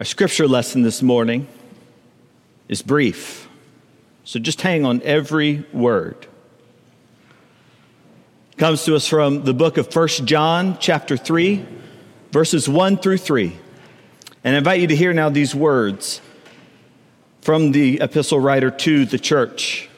Our scripture lesson this morning is brief, so just hang on every word. It comes to us from the book of 1 John, chapter 3, verses 1 through 3. And I invite you to hear now these words from the epistle writer to the church.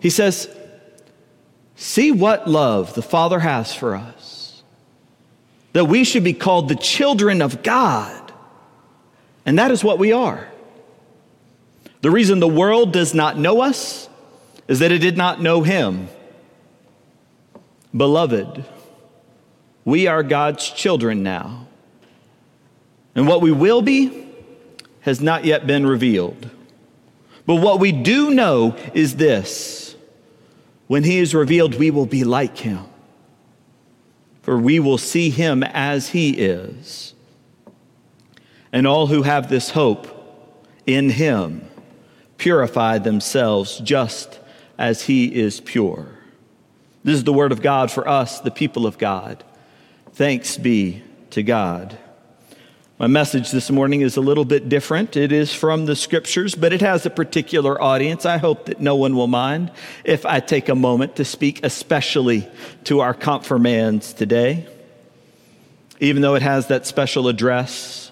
He says, See what love the Father has for us, that we should be called the children of God. And that is what we are. The reason the world does not know us is that it did not know Him. Beloved, we are God's children now. And what we will be has not yet been revealed. But what we do know is this when He is revealed, we will be like Him, for we will see Him as He is. And all who have this hope in him purify themselves just as he is pure. This is the word of God for us, the people of God. Thanks be to God. My message this morning is a little bit different. It is from the scriptures, but it has a particular audience. I hope that no one will mind if I take a moment to speak especially to our confirmands today. Even though it has that special address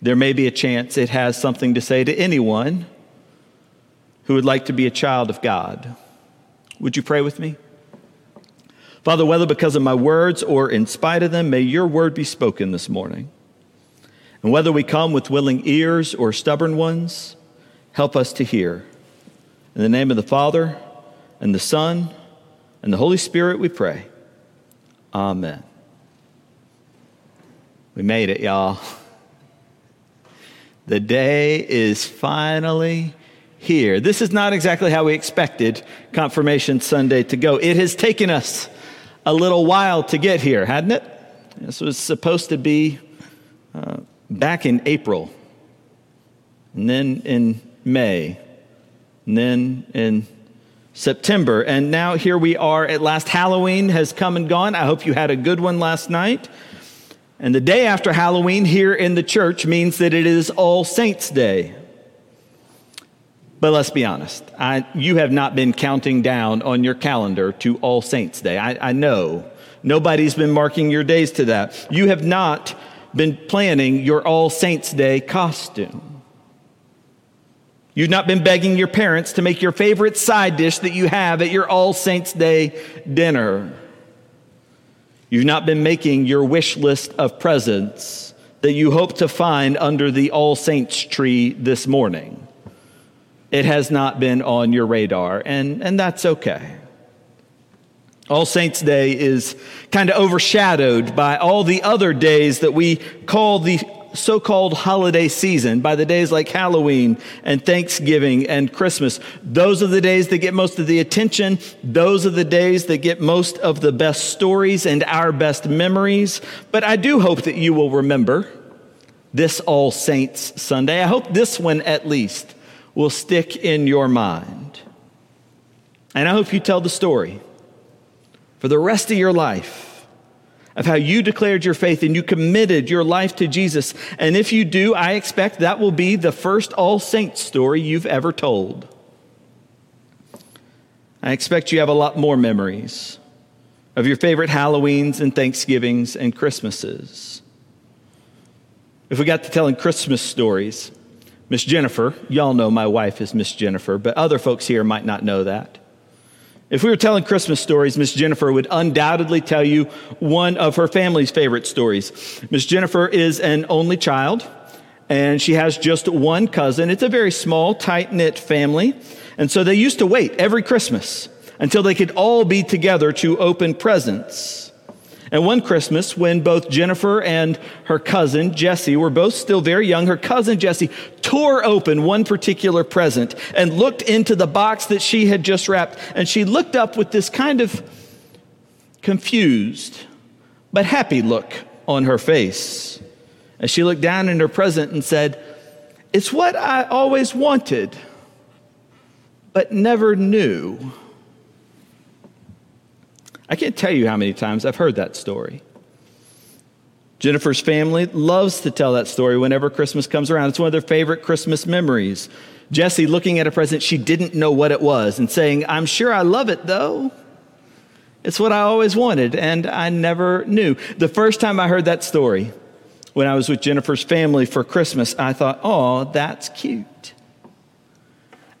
there may be a chance it has something to say to anyone who would like to be a child of God. Would you pray with me? Father, whether because of my words or in spite of them, may your word be spoken this morning. And whether we come with willing ears or stubborn ones, help us to hear. In the name of the Father, and the Son, and the Holy Spirit, we pray. Amen. We made it, y'all. The day is finally here. This is not exactly how we expected Confirmation Sunday to go. It has taken us a little while to get here, hadn't it? This was supposed to be uh, back in April, and then in May, and then in September. And now here we are at last. Halloween has come and gone. I hope you had a good one last night. And the day after Halloween here in the church means that it is All Saints' Day. But let's be honest, I, you have not been counting down on your calendar to All Saints' Day. I, I know. Nobody's been marking your days to that. You have not been planning your All Saints' Day costume. You've not been begging your parents to make your favorite side dish that you have at your All Saints' Day dinner. You've not been making your wish list of presents that you hope to find under the All Saints tree this morning. It has not been on your radar, and, and that's okay. All Saints' Day is kind of overshadowed by all the other days that we call the so called holiday season, by the days like Halloween and Thanksgiving and Christmas. Those are the days that get most of the attention. Those are the days that get most of the best stories and our best memories. But I do hope that you will remember this All Saints Sunday. I hope this one at least will stick in your mind. And I hope you tell the story for the rest of your life of how you declared your faith and you committed your life to Jesus. And if you do, I expect that will be the first All Saints story you've ever told. I expect you have a lot more memories of your favorite Halloweens and Thanksgivings and Christmases. If we got to telling Christmas stories, Miss Jennifer, y'all know my wife is Miss Jennifer, but other folks here might not know that. If we were telling Christmas stories, Miss Jennifer would undoubtedly tell you one of her family's favorite stories. Miss Jennifer is an only child, and she has just one cousin. It's a very small, tight knit family. And so they used to wait every Christmas until they could all be together to open presents. And one Christmas, when both Jennifer and her cousin Jessie were both still very young, her cousin Jessie tore open one particular present and looked into the box that she had just wrapped. And she looked up with this kind of confused but happy look on her face. As she looked down in her present and said, It's what I always wanted, but never knew. I can't tell you how many times I've heard that story. Jennifer's family loves to tell that story whenever Christmas comes around. It's one of their favorite Christmas memories. Jesse looking at a present she didn't know what it was and saying, I'm sure I love it though. It's what I always wanted, and I never knew. The first time I heard that story, when I was with Jennifer's family for Christmas, I thought, oh, that's cute.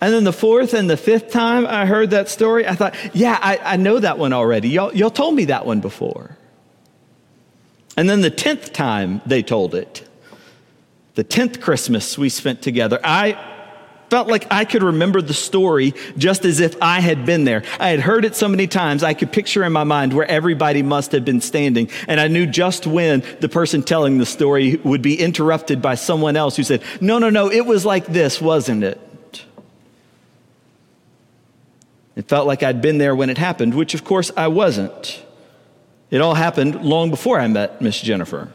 And then the fourth and the fifth time I heard that story, I thought, yeah, I, I know that one already. Y'all, y'all told me that one before. And then the tenth time they told it, the tenth Christmas we spent together, I felt like I could remember the story just as if I had been there. I had heard it so many times, I could picture in my mind where everybody must have been standing. And I knew just when the person telling the story would be interrupted by someone else who said, No, no, no, it was like this, wasn't it? It felt like I'd been there when it happened, which of course I wasn't. It all happened long before I met Miss Jennifer.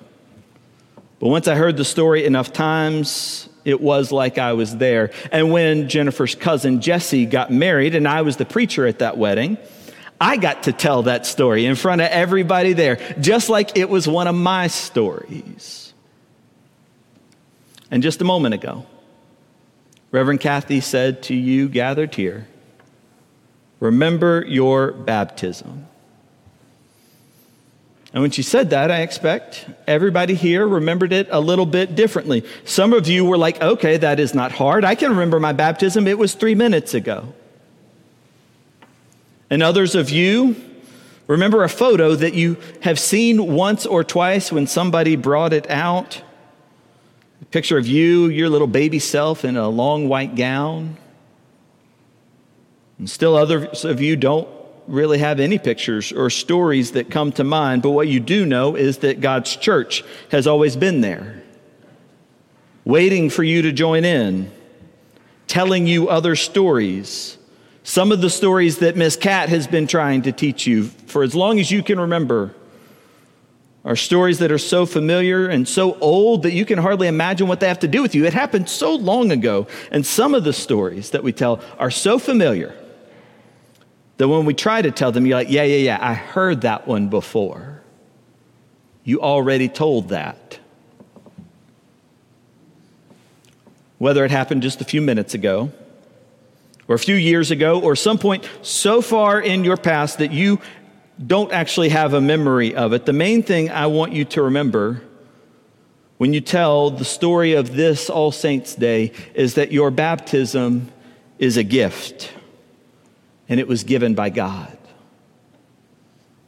But once I heard the story enough times, it was like I was there. And when Jennifer's cousin Jesse got married and I was the preacher at that wedding, I got to tell that story in front of everybody there, just like it was one of my stories. And just a moment ago, Reverend Kathy said to you gathered here, Remember your baptism. And when she said that, I expect everybody here remembered it a little bit differently. Some of you were like, okay, that is not hard. I can remember my baptism, it was three minutes ago. And others of you remember a photo that you have seen once or twice when somebody brought it out. A picture of you, your little baby self in a long white gown. And still others of you don't really have any pictures or stories that come to mind, but what you do know is that God's church has always been there, waiting for you to join in, telling you other stories. Some of the stories that Miss Cat has been trying to teach you for as long as you can remember are stories that are so familiar and so old that you can hardly imagine what they have to do with you. It happened so long ago. And some of the stories that we tell are so familiar that when we try to tell them, you're like, yeah, yeah, yeah, I heard that one before. You already told that. Whether it happened just a few minutes ago, or a few years ago, or some point so far in your past that you don't actually have a memory of it, the main thing I want you to remember when you tell the story of this All Saints' Day is that your baptism is a gift and it was given by God.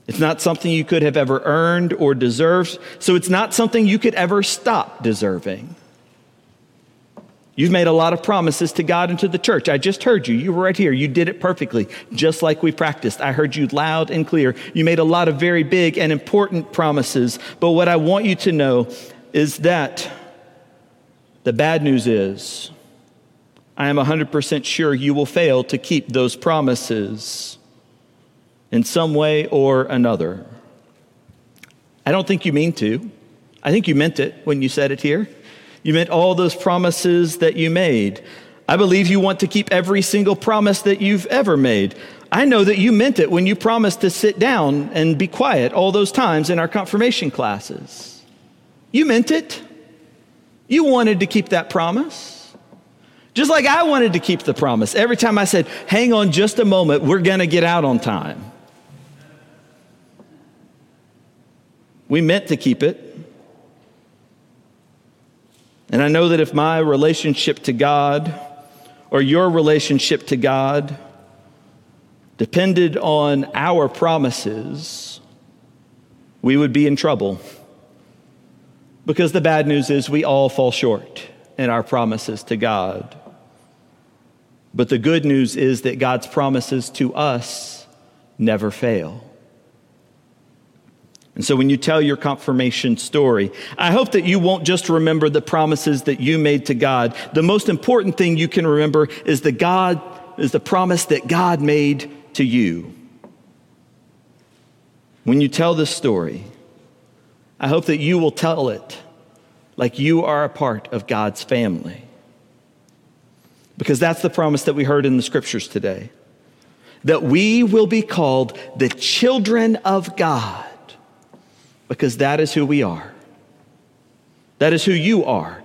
It's not something you could have ever earned or deserved, so it's not something you could ever stop deserving. You've made a lot of promises to God and to the church. I just heard you. You were right here. You did it perfectly, just like we practiced. I heard you loud and clear. You made a lot of very big and important promises. But what I want you to know is that the bad news is I am 100% sure you will fail to keep those promises in some way or another. I don't think you mean to. I think you meant it when you said it here. You meant all those promises that you made. I believe you want to keep every single promise that you've ever made. I know that you meant it when you promised to sit down and be quiet all those times in our confirmation classes. You meant it. You wanted to keep that promise. Just like I wanted to keep the promise. Every time I said, hang on just a moment, we're going to get out on time. We meant to keep it. And I know that if my relationship to God or your relationship to God depended on our promises, we would be in trouble. Because the bad news is we all fall short in our promises to God. But the good news is that God's promises to us never fail. And so when you tell your confirmation story, I hope that you won't just remember the promises that you made to God. The most important thing you can remember is the God is the promise that God made to you. When you tell this story, I hope that you will tell it like you are a part of God's family because that's the promise that we heard in the scriptures today. That we will be called the children of God because that is who we are. That is who you are.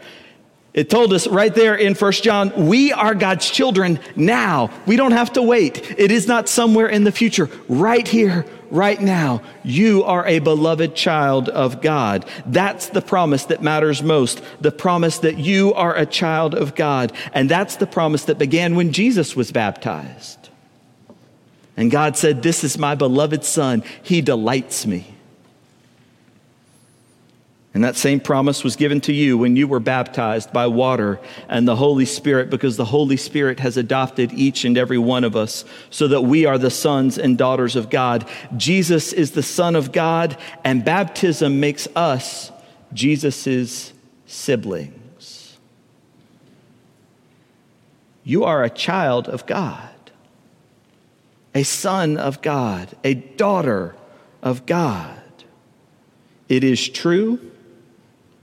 It told us right there in 1 John, we are God's children now. We don't have to wait. It is not somewhere in the future. Right here, right now, you are a beloved child of God. That's the promise that matters most. The promise that you are a child of God. And that's the promise that began when Jesus was baptized. And God said, This is my beloved Son. He delights me. And that same promise was given to you when you were baptized by water and the Holy Spirit, because the Holy Spirit has adopted each and every one of us so that we are the sons and daughters of God. Jesus is the Son of God, and baptism makes us Jesus' siblings. You are a child of God, a son of God, a daughter of God. It is true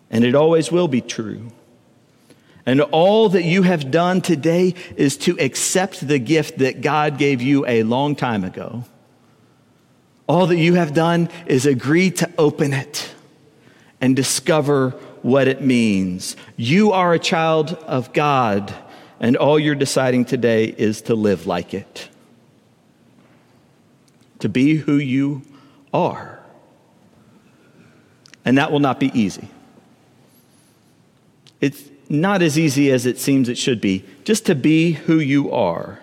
and it always will be true. And all that you have done today is to accept the gift that God gave you a long time ago. All that you have done is agree to open it and discover what it means. You are a child of God, and all you're deciding today is to live like it, to be who you are. And that will not be easy. It's not as easy as it seems it should be, just to be who you are.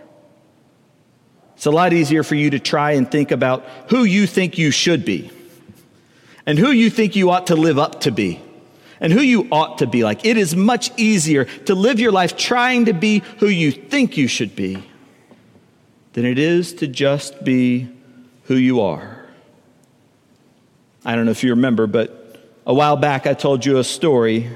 It's a lot easier for you to try and think about who you think you should be and who you think you ought to live up to be and who you ought to be like. It is much easier to live your life trying to be who you think you should be than it is to just be who you are. I don't know if you remember, but a while back I told you a story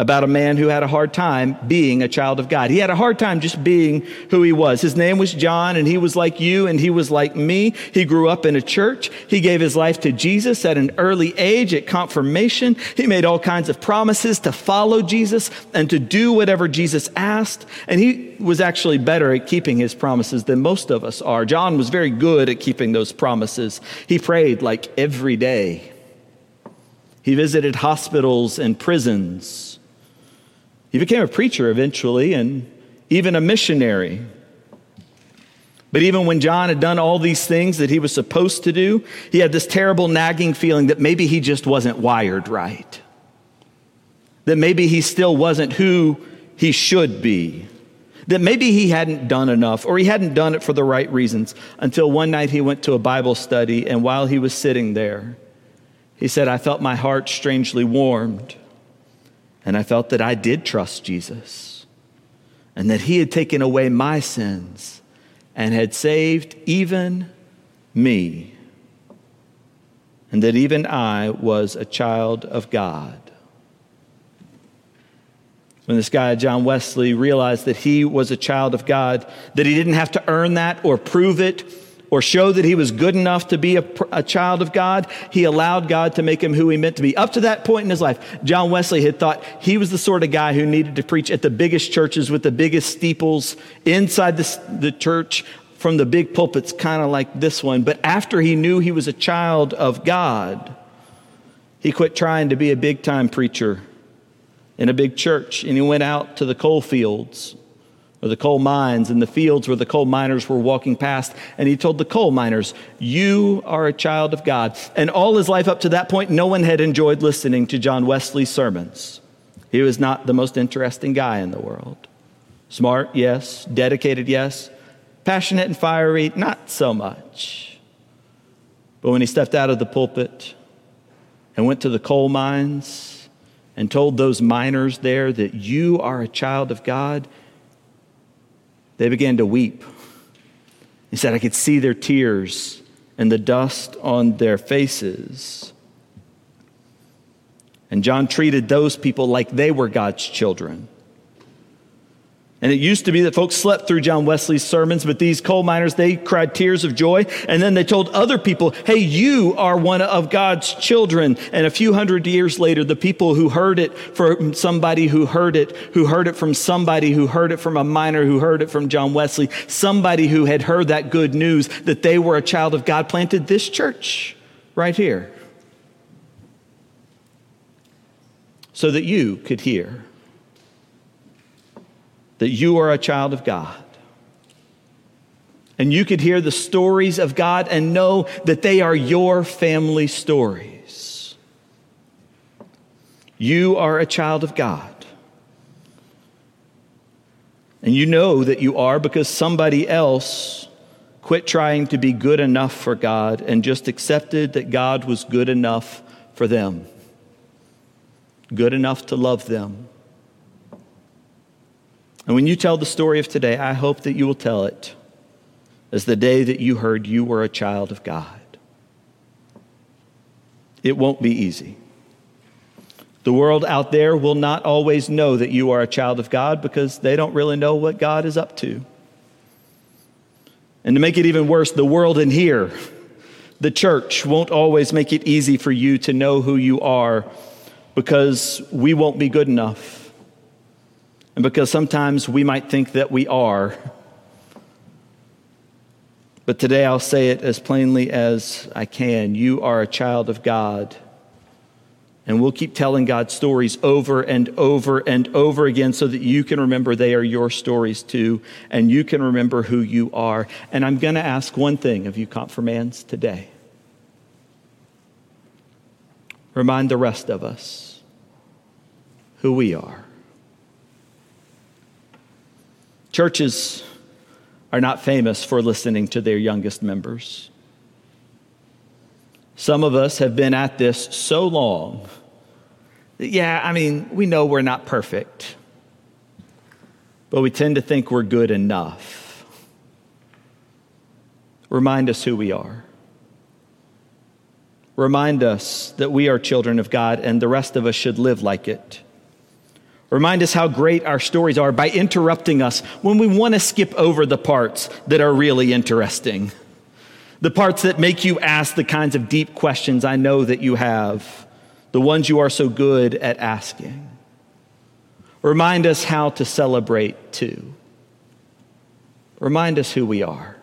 about a man who had a hard time being a child of God. He had a hard time just being who he was. His name was John, and he was like you, and he was like me. He grew up in a church. He gave his life to Jesus at an early age, at confirmation. He made all kinds of promises to follow Jesus and to do whatever Jesus asked. And he was actually better at keeping his promises than most of us are. John was very good at keeping those promises. He prayed like every day. He visited hospitals and prisons. He became a preacher eventually and even a missionary. But even when John had done all these things that he was supposed to do, he had this terrible nagging feeling that maybe he just wasn't wired right. That maybe he still wasn't who he should be. That maybe he hadn't done enough or he hadn't done it for the right reasons until one night he went to a Bible study and while he was sitting there, he said, I felt my heart strangely warmed. And I felt that I did trust Jesus and that He had taken away my sins and had saved even me, and that even I was a child of God. When this guy, John Wesley, realized that he was a child of God, that he didn't have to earn that or prove it or show that he was good enough to be a, a, child of God. He allowed God to make him who he meant to be. Up to that point in his life, John Wesley had thought he was the sort of guy who needed to preach at the biggest churches with the biggest steeples inside the, the church from the big pulpits, kind of like this one. But after he knew he was a child of God, he quit trying to be a big time preacher in a big church and he went out to the coal fields or the coal mines and the fields where the coal miners were walking past. And he told the coal miners, You are a child of God. And all his life up to that point, no one had enjoyed listening to John Wesley's sermons. He was not the most interesting guy in the world. Smart, yes. Dedicated, yes. Passionate and fiery, not so much. But when he stepped out of the pulpit and went to the coal mines and told those miners there that you are a child of God, they began to weep. He said, I could see their tears and the dust on their faces. And John treated those people like they were God's children. And it used to be that folks slept through John Wesley's sermons, but these coal miners, they cried tears of joy. And then they told other people, hey, you are one of God's children. And a few hundred years later, the people who heard it from somebody who heard it, who heard it from somebody who heard it from a miner who heard it from John Wesley, somebody who had heard that good news that they were a child of God, planted this church right here. so that you could hear that you are a child of God. And you could hear the stories of God and know that they are your family stories. You are a child of God. And you know that you are because somebody else quit trying to be good enough for God and just accepted that God was good enough for them, good enough to love them. And when you tell the story of today, I hope that you will tell it as the day that you heard you were a child of God. It won't be easy. The world out there will not always know that you are a child of God because they don't really know what God is up to. And to make it even worse, the world in here, the church, won't always make it easy for you to know who you are because we won't be good enough. And because sometimes we might think that we are. But today I'll say it as plainly as I can. You are a child of God. And we'll keep telling God stories over and over and over again so that you can remember they are your stories too, and you can remember who you are. And I'm going to ask one thing of you, confirmands, today. Remind the rest of us who we are. Churches are not famous for listening to their youngest members. Some of us have been at this so long yeah, I mean, we know we're not perfect, but we tend to think we're good enough. Remind us who we are. Remind us that we are children of God and the rest of us should live like it. Remind us how great our stories are by interrupting us when we want to skip over the parts that are really interesting, the parts that make you ask the kinds of deep questions I know that you have the ones you are so good at asking. Remind us how to celebrate too. Remind us who we are.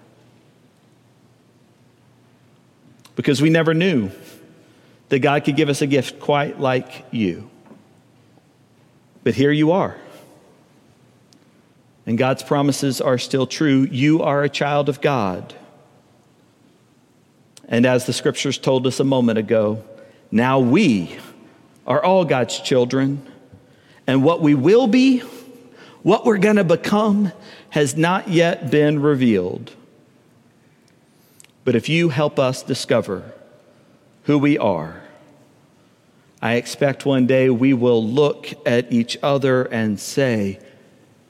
Because we never knew that God could give us a gift quite like you. But here you are. And God's promises are still true. You are a child of God. And as the scriptures told us a moment ago, now we are all God's children, and what we will be, what we're going to become, has not yet been revealed. But if you help us discover who we are, I expect one day we will look at each other and say,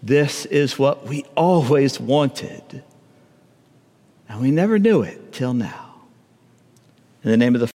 This is what we always wanted. And we never knew it till now. In the name of the